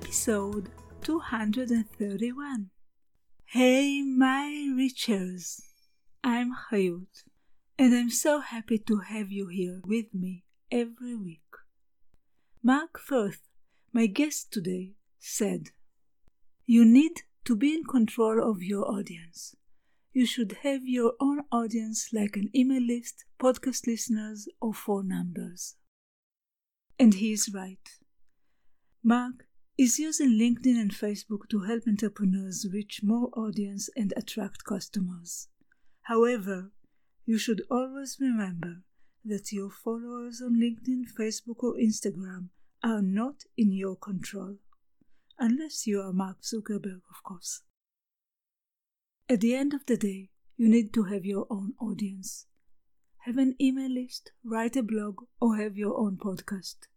episode 231. Hey, my Richers! I'm Hayut, and I'm so happy to have you here with me every week. Mark Firth, my guest today, said, You need to be in control of your audience. You should have your own audience like an email list, podcast listeners, or phone numbers. And he is right. Mark is using LinkedIn and Facebook to help entrepreneurs reach more audience and attract customers. However, you should always remember that your followers on LinkedIn, Facebook, or Instagram are not in your control. Unless you are Mark Zuckerberg, of course. At the end of the day, you need to have your own audience. Have an email list, write a blog, or have your own podcast.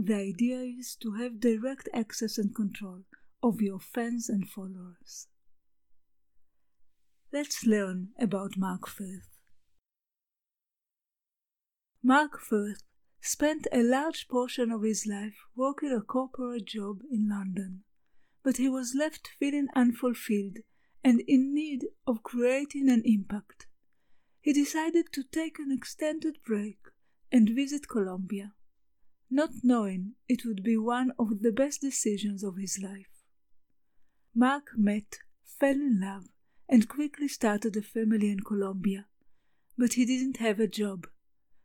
The idea is to have direct access and control of your fans and followers. Let's learn about Mark Firth. Mark Firth spent a large portion of his life working a corporate job in London, but he was left feeling unfulfilled and in need of creating an impact. He decided to take an extended break and visit Colombia, not knowing it would be one of the best decisions of his life. Mark met, fell in love, and quickly started a family in Colombia, but he didn't have a job.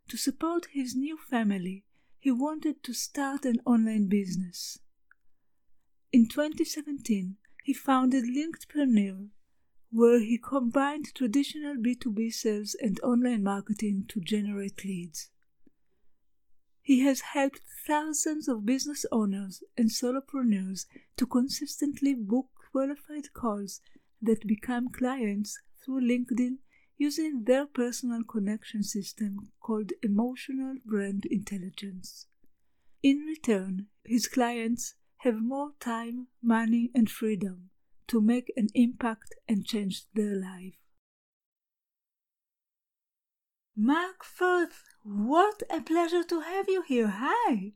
To support his new family, he wanted to start an online business. In 2017, he founded Linkedpreneur, where he combined traditional B2B sales and online marketing to generate leads. He has helped thousands of business owners and solopreneurs to consistently book qualified calls that become clients through LinkedIn using their personal connection system called emotional brand intelligence. In return, his clients have more time, money, and freedom to make an impact and change their life. Mark Firth, what a pleasure to have you here. Hi.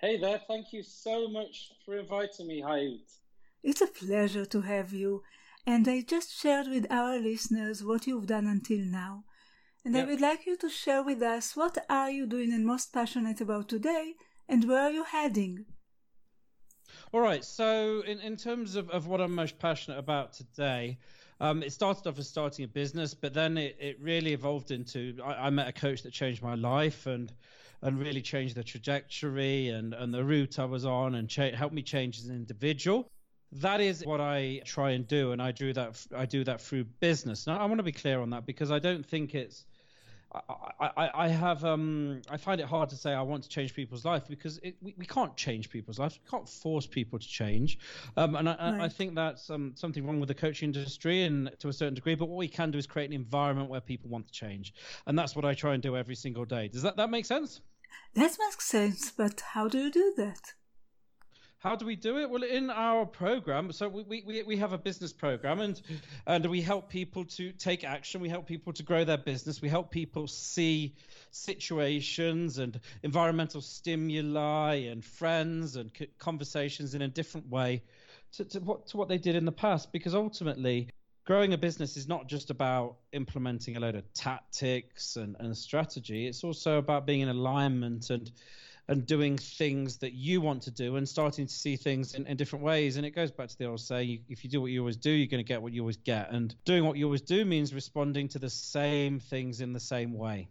Hey there, thank you so much for inviting me, Hayut. It's a pleasure to have you. And I just shared with our listeners what you've done until now. And yep. I would like you to share with us what are you doing and most passionate about today and where are you heading? All right. So, in, in terms of, of what I'm most passionate about today, um, it started off as starting a business, but then it, it really evolved into I, I met a coach that changed my life and and really changed the trajectory and, and the route I was on and cha- helped me change as an individual. That is what I try and do, and I do that. I do that through business. Now, I want to be clear on that because I don't think it's I, I, I have um I find it hard to say I want to change people's life because it, we, we can't change people's lives. We can't force people to change. Um, and I, right. I think that's um, something wrong with the coaching industry and to a certain degree. But what we can do is create an environment where people want to change, and that's what I try and do every single day. Does that that make sense? That makes sense. But how do you do that? How do we do it? Well, in our program, so we, we, we have a business program and and we help people to take action. We help people to grow their business. We help people see situations and environmental stimuli and friends and conversations in a different way to, to what to what they did in the past. Because ultimately, growing a business is not just about implementing a load of tactics and, and strategy. It's also about being in alignment and and doing things that you want to do and starting to see things in, in different ways. And it goes back to the old saying if you do what you always do, you're going to get what you always get. And doing what you always do means responding to the same things in the same way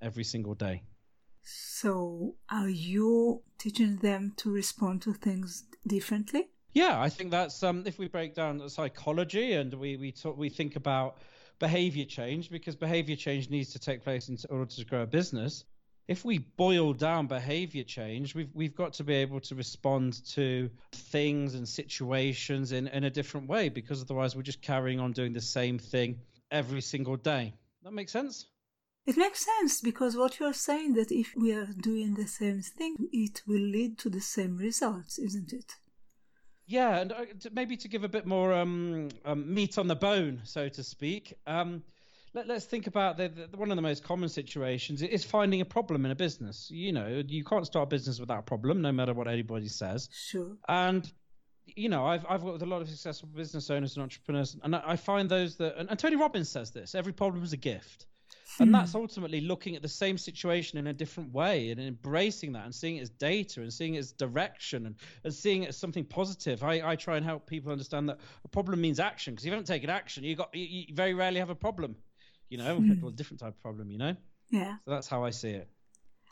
every single day. So, are you teaching them to respond to things differently? Yeah, I think that's um, if we break down psychology and we we talk, we think about behavior change because behavior change needs to take place in order to grow a business if we boil down behavior change, we've we've got to be able to respond to things and situations in, in a different way because otherwise we're just carrying on doing the same thing every single day. That makes sense? It makes sense because what you're saying that if we are doing the same thing, it will lead to the same results, isn't it? Yeah, and uh, maybe to give a bit more um, um, meat on the bone, so to speak. Um, let, us think about the, the, one of the most common situations is finding a problem in a business. You know, you can't start a business without a problem, no matter what anybody says. Sure. And you know, I've I've worked with a lot of successful business owners and entrepreneurs, and I find those that and, and Tony Robbins says this: every problem is a gift. And that's hmm. ultimately looking at the same situation in a different way and embracing that and seeing it as data and seeing it as direction and, and seeing it as something positive. I, I try and help people understand that a problem means action because if you haven't taken action, you got you, you very rarely have a problem you know, well, a different type of problem, you know? Yeah. So that's how I see it.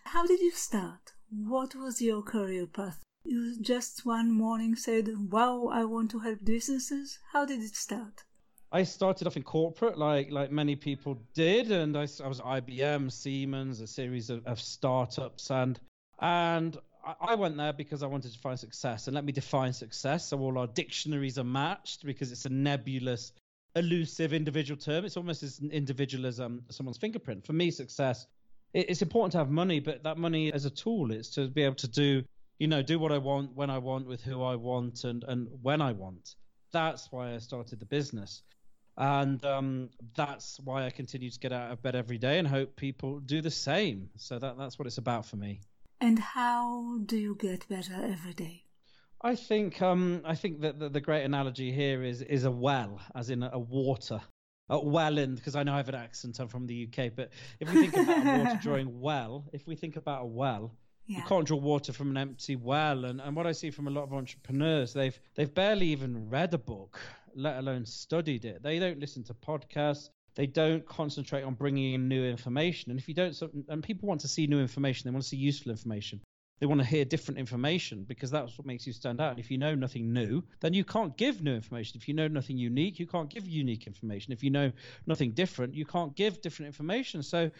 How did you start? What was your career path? You just one morning said, Wow, I want to help businesses. How did it start? I started off in corporate, like like many people did, and I, I was IBM, Siemens, a series of, of startups, and and I went there because I wanted to find success. And let me define success. So all our dictionaries are matched because it's a nebulous elusive individual term. It's almost as individual as um, someone's fingerprint. For me, success, it's important to have money, but that money as a tool is to be able to do, you know, do what I want, when I want, with who I want, and, and when I want. That's why I started the business. And um, that's why I continue to get out of bed every day and hope people do the same. So that, that's what it's about for me. And how do you get better every day? I think um, I think that the, the, great analogy here is is a well, as in a water. A well in because I know I have an accent. I'm from the UK, but if we think about a water drawing well, if we think about a well, yeah. you can't draw water from an empty well. And, and what I see from a lot of entrepreneurs, they've they've barely even read a book, let alone studied it. They don't listen to podcasts. They don't concentrate on bringing in new information. And if you don't, and people want to see new information, they want to see useful information. They want to hear different information because that's what makes you stand out. And if you know nothing new, then you can't give new information. If you know nothing unique, you can't give unique information. If you know nothing different, you can't give different information. So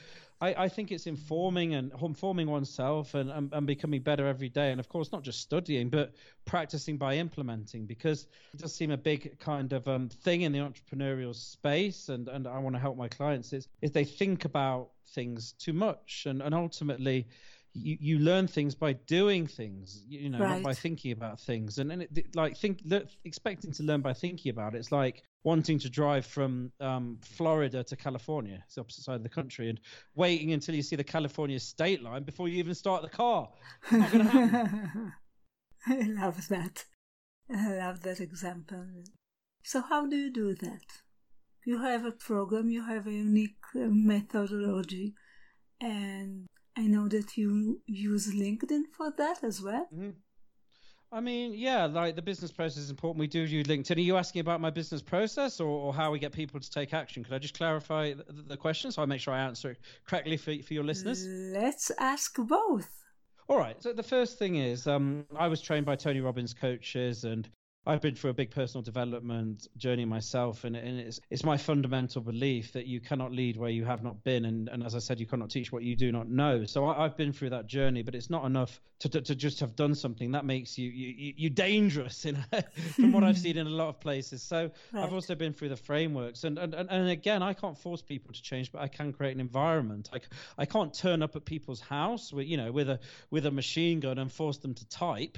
I, I think it's informing and informing oneself and, and, and, becoming better every day. And of course, not just studying, but practicing by implementing because it does seem a big kind of um, thing in the entrepreneurial space. And, and I want to help my clients is, is they think about things too much. And, and ultimately, you, you learn things by doing things, you know, right. not by thinking about things. And, and it, like think expecting to learn by thinking about it, it's like wanting to drive from um, Florida to California, it's the opposite side of the country, and waiting until you see the California state line before you even start the car. I love that. I love that example. So, how do you do that? You have a program, you have a unique uh, methodology, and I know that you use LinkedIn for that as well. Mm-hmm. I mean, yeah, like the business process is important. We do use LinkedIn. Are you asking about my business process or, or how we get people to take action? Could I just clarify the, the question so I make sure I answer it correctly for, for your listeners? Let's ask both. All right. So the first thing is, um, I was trained by Tony Robbins coaches, and I've been through a big personal development journey myself, and, and, it's it's my fundamental belief that you cannot lead where you have not been, and, and as I said, you cannot teach what you do not know. So I, have been through that journey, but it's not enough to, to, to just have done something. That makes you you, you dangerous in, from what I've seen in a lot of places. So right. I've also been through the frameworks, and, and and again, I can't force people to change, but I can create an environment. I, I can't turn up at people's house with you know with a with a machine gun and force them to type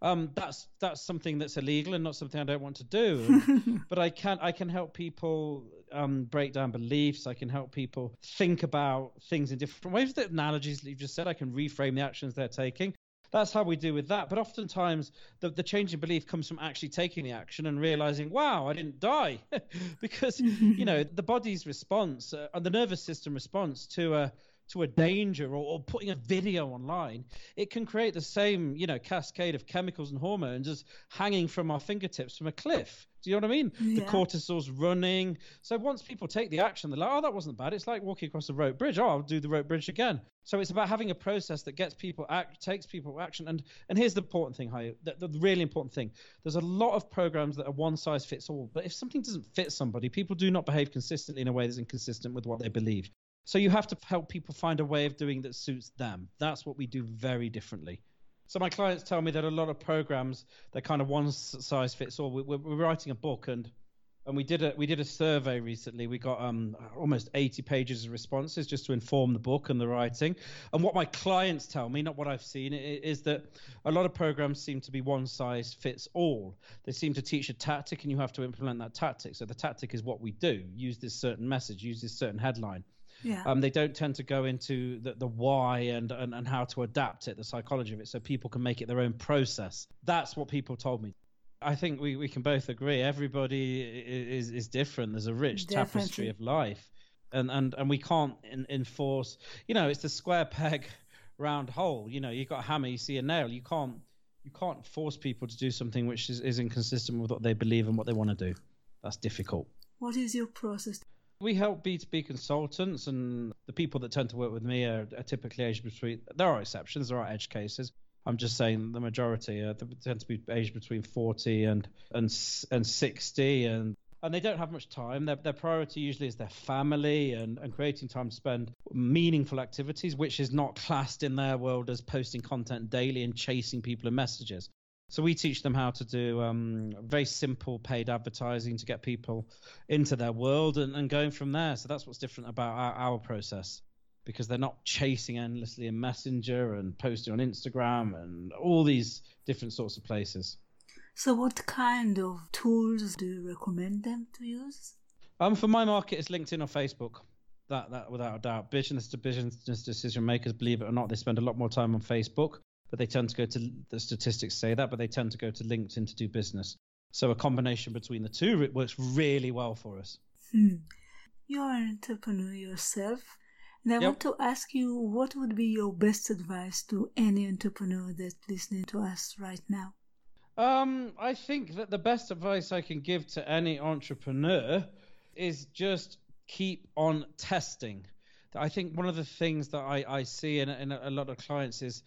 um, that's that's something that's illegal and not something I don't want to do. but I can I can help people um, break down beliefs. I can help people think about things in different ways. The analogies that you've just said, I can reframe the actions they're taking. That's how we do with that. But oftentimes, the, the change in belief comes from actually taking the action and realizing, wow, I didn't die. because, you know, the body's response uh, and the nervous system response to a to a danger or, or, putting a video online, it can create the same, you know, cascade of chemicals and hormones as hanging from our fingertips from a cliff. Do you know what I mean? Yeah. The cortisol's running. So once people take the action, they're like, oh, that wasn't bad. It's like walking across a rope bridge. Oh, I'll do the rope bridge again. So it's about having a process that gets people act, takes people action. And and here's the important thing, Hayut, the, the really important thing. There's a lot of programs that are one size fits all. But if something doesn't fit somebody, people do not behave consistently in a way that's inconsistent with what they believe. So you have to help people find a way of doing that suits them. That's what we do very differently. So my clients tell me that a lot of programs they're kind of one size fits all. We're, we're writing a book and and we did a we did a survey recently. We got um, almost 80 pages of responses just to inform the book and the writing. And what my clients tell me, not what I've seen, is that a lot of programs seem to be one size fits all. They seem to teach a tactic, and you have to implement that tactic. So the tactic is what we do: use this certain message, use this certain headline. Yeah. Um, they don't tend to go into the, the why and, and, and how to adapt it, the psychology of it, so people can make it their own process. That's what people told me. I think we, we can both agree. Everybody is is different. There's a rich Definitely. tapestry of life, and and and we can't in, enforce. You know, it's the square peg, round hole. You know, you've got a hammer, you see a nail. You can't you can't force people to do something which is, is inconsistent with what they believe and what they want to do. That's difficult. What is your process? We help B2B consultants, and the people that tend to work with me are, are typically aged between. There are exceptions, there are edge cases, I'm just saying the majority tend to be aged between 40 and and and 60, and and they don't have much time. Their their priority usually is their family and and creating time to spend meaningful activities, which is not classed in their world as posting content daily and chasing people and messages. So we teach them how to do um, very simple paid advertising to get people into their world and, and going from there. So that's what's different about our, our process because they're not chasing endlessly in Messenger and posting on Instagram and all these different sorts of places. So, what kind of tools do you recommend them to use? Um, for my market, it's LinkedIn or Facebook. That, that without a doubt. Business to business decision makers, believe it or not, they spend a lot more time on Facebook, but they tend to go to the statistics say that, but they tend to go to LinkedIn to do business. So a combination between the two it works really well for us. Hmm. You're an entrepreneur yourself. And I yep. want to ask you what would be your best advice to any entrepreneur that's listening to us right now? Um, I think that the best advice I can give to any entrepreneur is just keep on testing. I think one of the things that I, I see in, in a lot of clients is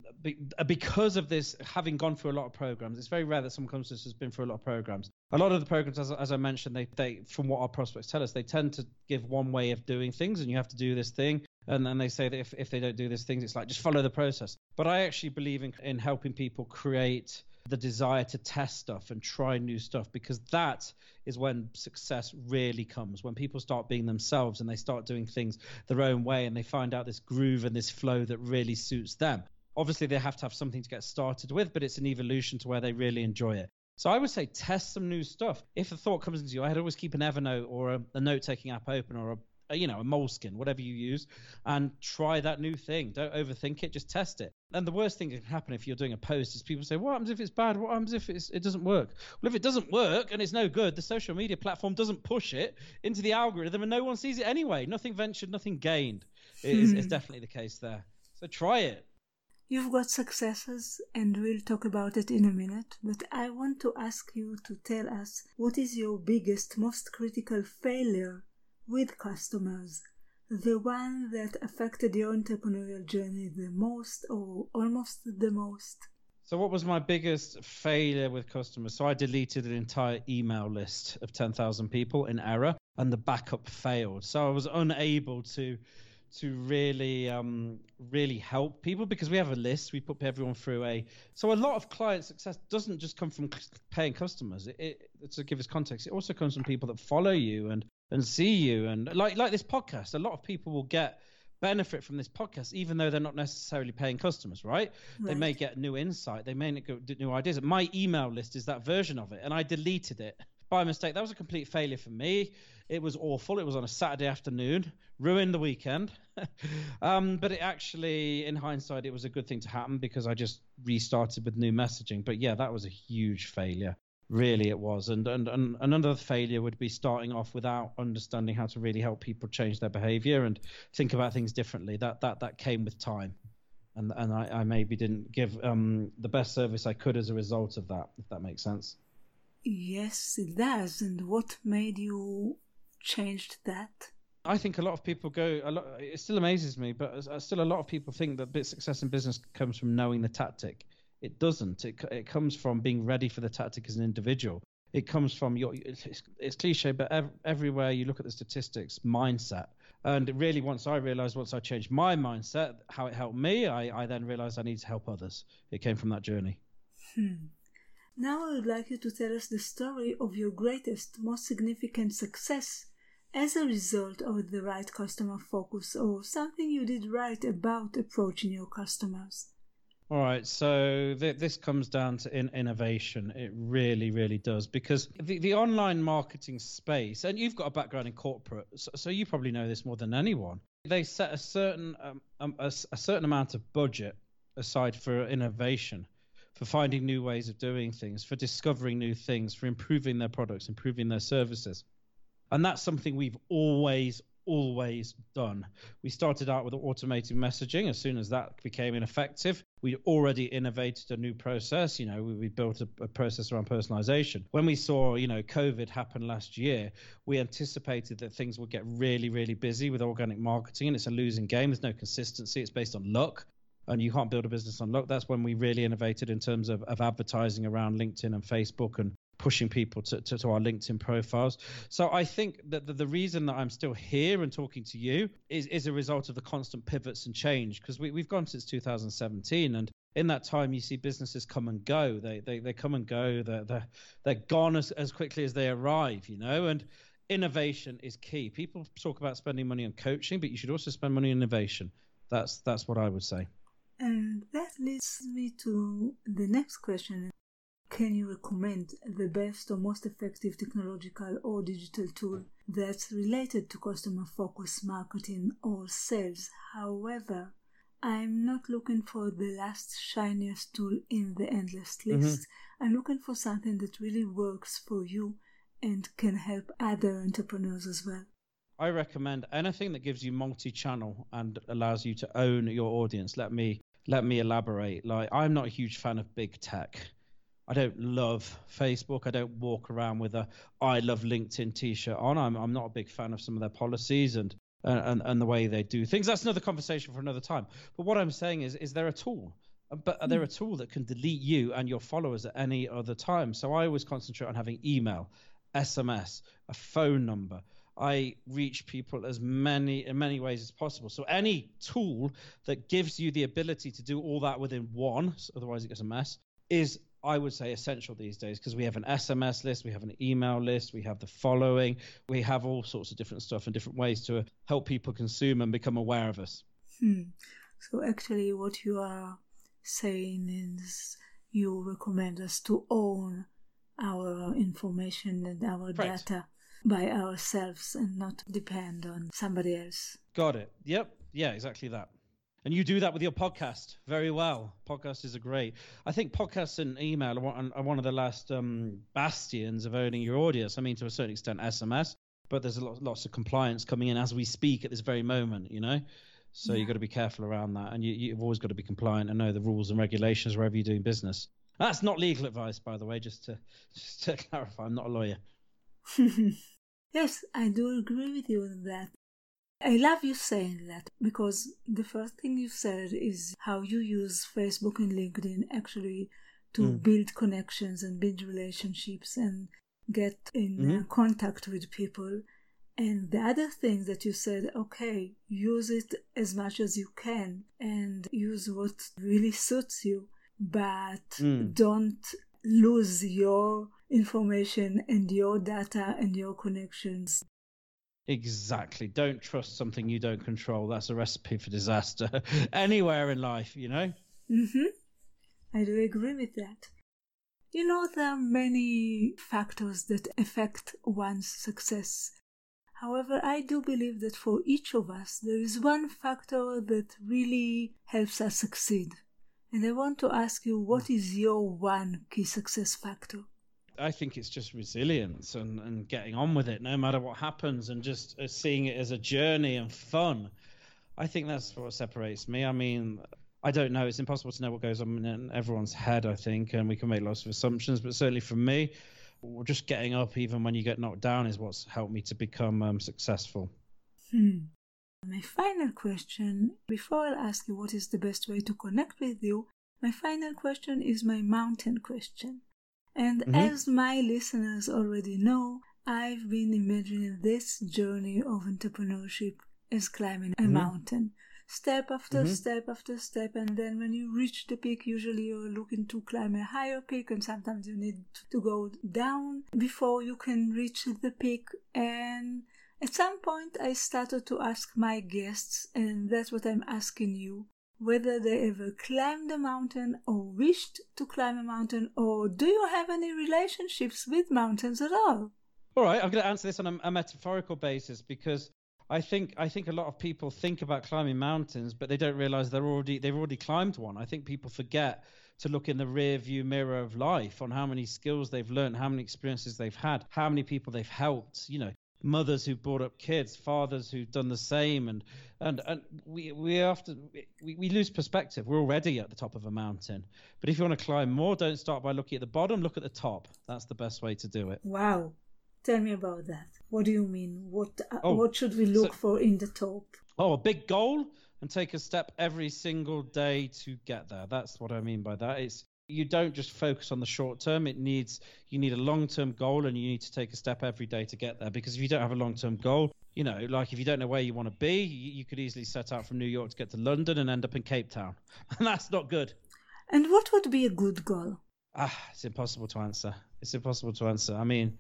uh, because of this, having gone through a lot of programs, it's very rare that someone comes to us has been through a lot of programs. A lot of the programs, as, as I mentioned, they, they, from what our prospects tell us, they tend to give one way of doing things, and you have to do this thing and then they say that if, if they don't do these things it's like just follow the process but i actually believe in, in helping people create the desire to test stuff and try new stuff because that is when success really comes when people start being themselves and they start doing things their own way and they find out this groove and this flow that really suits them obviously they have to have something to get started with but it's an evolution to where they really enjoy it so I would say test some new stuff. If a thought comes into your head, always keep an Evernote or a, a note-taking app open or a you know, a Moleskine, whatever you use, and try that new thing. Don't overthink it, just test it. And the worst thing that can happen if you're doing a post is people say, What happens if it's bad? What happens if it doesn't work? Well, if it doesn't work and it's no good, the social media platform doesn't push it into the algorithm and no one sees it anyway. Nothing ventured, nothing gained is, is hmm. definitely the case there. So try it. You've got successes, and we'll talk about it in a minute. But I want to ask you to tell us what is your biggest, most critical failure with customers, the one that affected your entrepreneurial journey the most or almost the most? So, what was my biggest failure with customers? So, I deleted an entire email list of 10,000 people in error, and the backup failed. So, I was unable to to really um, really help people because we have a list we put everyone through a so a lot of client success doesn't just come from paying customers it, it, to give us context it also comes from people that follow you and and see you. And like like this podcast a lot of people will get benefit from this podcast even though they're not necessarily paying customers right, right. they may get new insight. They may get new ideas. My email list is that version of it and i deleted it by mistake. That was a complete failure for me. It was awful. It was on a saturday afternoon ruined the weekend. Um, but it actually in hindsight it was a good thing to happen because i just restarted with new messaging. But yeah that was a huge failure really it was. And, and and another failure would be starting off without understanding how to really help people change their behavior and think about things differently. That that that came with time. And and i, I maybe didn't give um, the best service i could as a result of that if that makes sense. Yes it does. And what made you change that? I think a lot of people go. A lot, it still amazes me, but still a lot of people think that bit success in business comes from knowing the tactic. It doesn't. It, it comes from being ready for the tactic as an individual. It comes from your. It's, it's cliche, but ev- everywhere you look at the statistics, mindset And really, once I realized, once I changed my mindset, how it helped me, I, I then realized I need to help others. It came from that journey. Hmm. Now I would like you to tell us the story of your greatest, most significant success as a result of the right customer focus or something you did right about approaching your customers. All right, so th- this comes down to in- innovation. It really, really does because the, the online marketing space, and you've got a background in corporate, so, so you probably know this more than anyone. They set a certain um, um, a, a certain amount of budget aside for innovation, for finding new ways of doing things, for discovering new things, for improving their products, improving their services. And that's something we've always, always done. We started out with automated messaging. As soon as that became ineffective, we already innovated a new process. You know, we, we built a, a, process around personalization. When we saw, you know, COVID happen last year, we anticipated that things would get really, really busy with organic marketing, and it's a losing game. There's no consistency. It's based on luck and you can't build a business on luck. That's when we really innovated in terms of, of advertising around LinkedIn and Facebook and pushing people to, to, to, our LinkedIn profiles. So I think that the, the, reason that I'm still here and talking to you is, is a result of the constant pivots and change because we, we've gone since 2017 and in that time you see businesses come and go. They they, they come and go. They're, they're, they're gone as, as quickly as they arrive you know and innovation is key. People talk about spending money on coaching but you should also spend money on innovation. That's that's what i would say. And that leads me to the next question can you recommend the best or most effective technological or digital tool that's related to customer focused marketing or sales? However, I'm not looking for the last shiniest tool in the endless mm-hmm. list. Mm-hmm. I'm looking for something that really works for you and can help other entrepreneurs as well. I recommend anything that gives you multi-channel and allows you to own your audience. Let me let me elaborate. Like I'm not a huge fan of big tech. I don't love Facebook. I don't walk around with a I love LinkedIn t-shirt on. I'm I'm not a big fan of some of their policies and and and the way they do things. That's another conversation for another time. But what I'm saying is is there a tool? But are there a tool that can delete you and your followers at any other time. So I always concentrate on having email, SMS, a phone number. I reach people as many in many ways as possible. So any tool that gives you the ability to do all that within one, otherwise it gets a mess, is I would say essential these days because we have an SMS list, we have an email list, we have the following, we have all sorts of different stuff and different ways to help people consume and become aware of us. Hmm. So actually, what you are saying is you recommend us to own our information and our right. data by ourselves and not depend on somebody else. Got it. Yep. Yeah, exactly that. And you do that with your podcast very well. Podcast is a great. I think podcasts and email are one of the last um, bastions of owning your audience. I mean, to a certain extent, SMS, but there's lot, lots of compliance coming in as we speak at this very moment. You know, so yeah. you've got to be careful around that, and you, you've always got to be compliant and know the rules and regulations wherever you're doing business. That's not legal advice, by the way. Just to just to clarify, I'm not a lawyer. yes, I do agree with you on that. I love you saying that because the first thing you said is how you use Facebook and LinkedIn actually to mm. build connections and build relationships and get in mm-hmm. contact with people. And the other thing that you said, okay, use it as much as you can and use what really suits you, but mm. don't lose your information and your data and your connections Exactly. Don't trust something you don't control. That's a recipe for disaster anywhere in life, you know? Mm-hmm. I do agree with that. You know, there are many factors that affect one's success. However, I do believe that for each of us, there is one factor that really helps us succeed. And I want to ask you, what is your one key success factor? I think it's just resilience and, and getting on with it no matter what happens and just uh, seeing it as a journey and fun. I think that's what separates me. I mean, I don't know. It's impossible to know what goes on in everyone's head, I think, and we can make lots of assumptions. But certainly for me, just getting up even when you get knocked down is what's helped me to become um, successful. Hmm. My final question, before I ask you what is the best way to connect with you, my final question is my mountain question. And mm-hmm. as my listeners already know, I've been imagining this journey of entrepreneurship as climbing a mm-hmm. mountain. Step after mm-hmm. step after step, and then when you reach the peak, usually you're looking to climb a higher peak, and sometimes you need to go down before you can reach the peak. And at some point, I started to ask my guests, and that's what I'm asking you whether they ever climbed a mountain or wished to climb a mountain, or do you have any relationships with mountains at all? All right, I'm going to answer this on a, a metaphorical basis because I think I think a lot of people think about climbing mountains, but they don't realize they're already they've already climbed one. I think people forget to look in the rear view mirror of life on how many skills they've learned, how many experiences they've had, how many people they've helped. You know, mothers who brought up kids, fathers who've done the same, and and and we we often we, we lose perspective. We're already at the top of a mountain, but if you want to climb more, don't start by looking at the bottom. Look at the top. That's the best way to do it. Wow, tell me about that. What do you mean? What uh, oh, what should we look so, for in the top? Oh, a big goal and take a step every single day to get there. That's what I mean by that. It's you don't just focus on the short term. It needs you need a long term goal and you need to take a step every day to get there. Because if you don't have a long term goal you know like if you don't know where you want to be you, you, could easily set out from new york to get to london and end up in cape town. And that's not good. And what would be a good goal? Ah it's impossible to answer. It's impossible to answer. I mean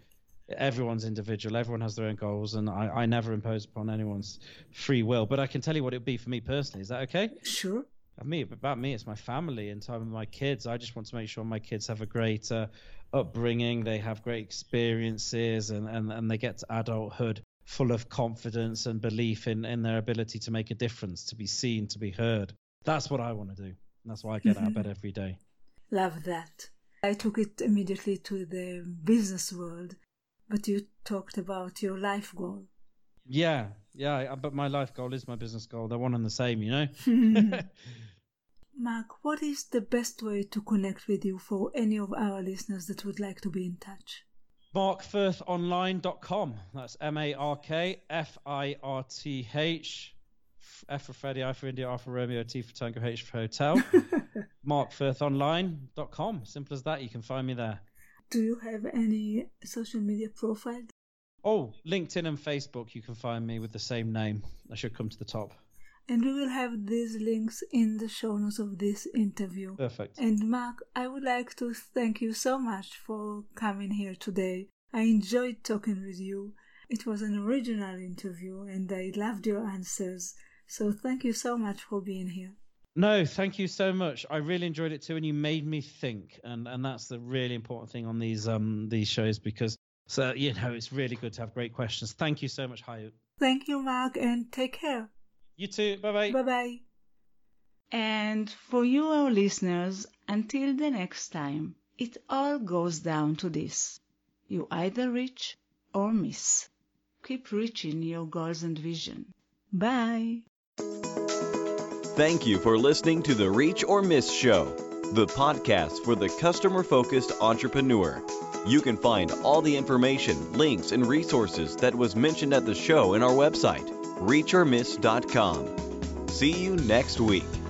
everyone's individual. Everyone has their own goals and I, I never impose upon anyone's free will. But i can tell you what it would be for me personally. Is that okay? Sure me about me it's my family and time with my kids. I just want to make sure my kids have a great uh, upbringing they have great experiences and, and and they get to adulthood full of confidence and belief in in their ability to make a difference to be seen to be heard. That's what i want to do. That's why i get mm-hmm. out of bed mm-hmm. every day. Love that. I took it immediately to the business world but you talked about your life goal. Yeah yeah but my life goal is my business goal they're one and the same you know Mark, what is the best way to connect with you for any of our listeners that would like to be in touch? MarkFirthOnline.com. That's M A R K F I R T H. F for Freddy, I for India, R for Romeo, T for Tango, H for Hotel. MarkFirthOnline.com. Simple as that. You can find me there. Do you have any social media profile? Oh, LinkedIn and Facebook. You can find me with the same name. I should come to the top and we will have these links in the show notes of this interview. Perfect. And Mark, I would like to thank you so much for coming here today. I enjoyed talking with you. It was an original interview and I loved your answers. So thank you so much for being here. No, thank you so much. I really enjoyed it too, and you made me think, and and that's the really important thing on these um these shows because so you know it's really good to have great questions. Thank you so much, Hayut. Thank you, Mark, and take care. You too. Bye bye. Bye bye. And for you, our listeners, until the next time, it all goes down to this. You either reach or miss. Keep reaching your goals and vision. Bye. Thank you for listening to the Reach or Miss Show, the podcast for the customer focused entrepreneur. You can find all the information, links, and resources that was mentioned at the show in our website reachormiss.com. See you next week.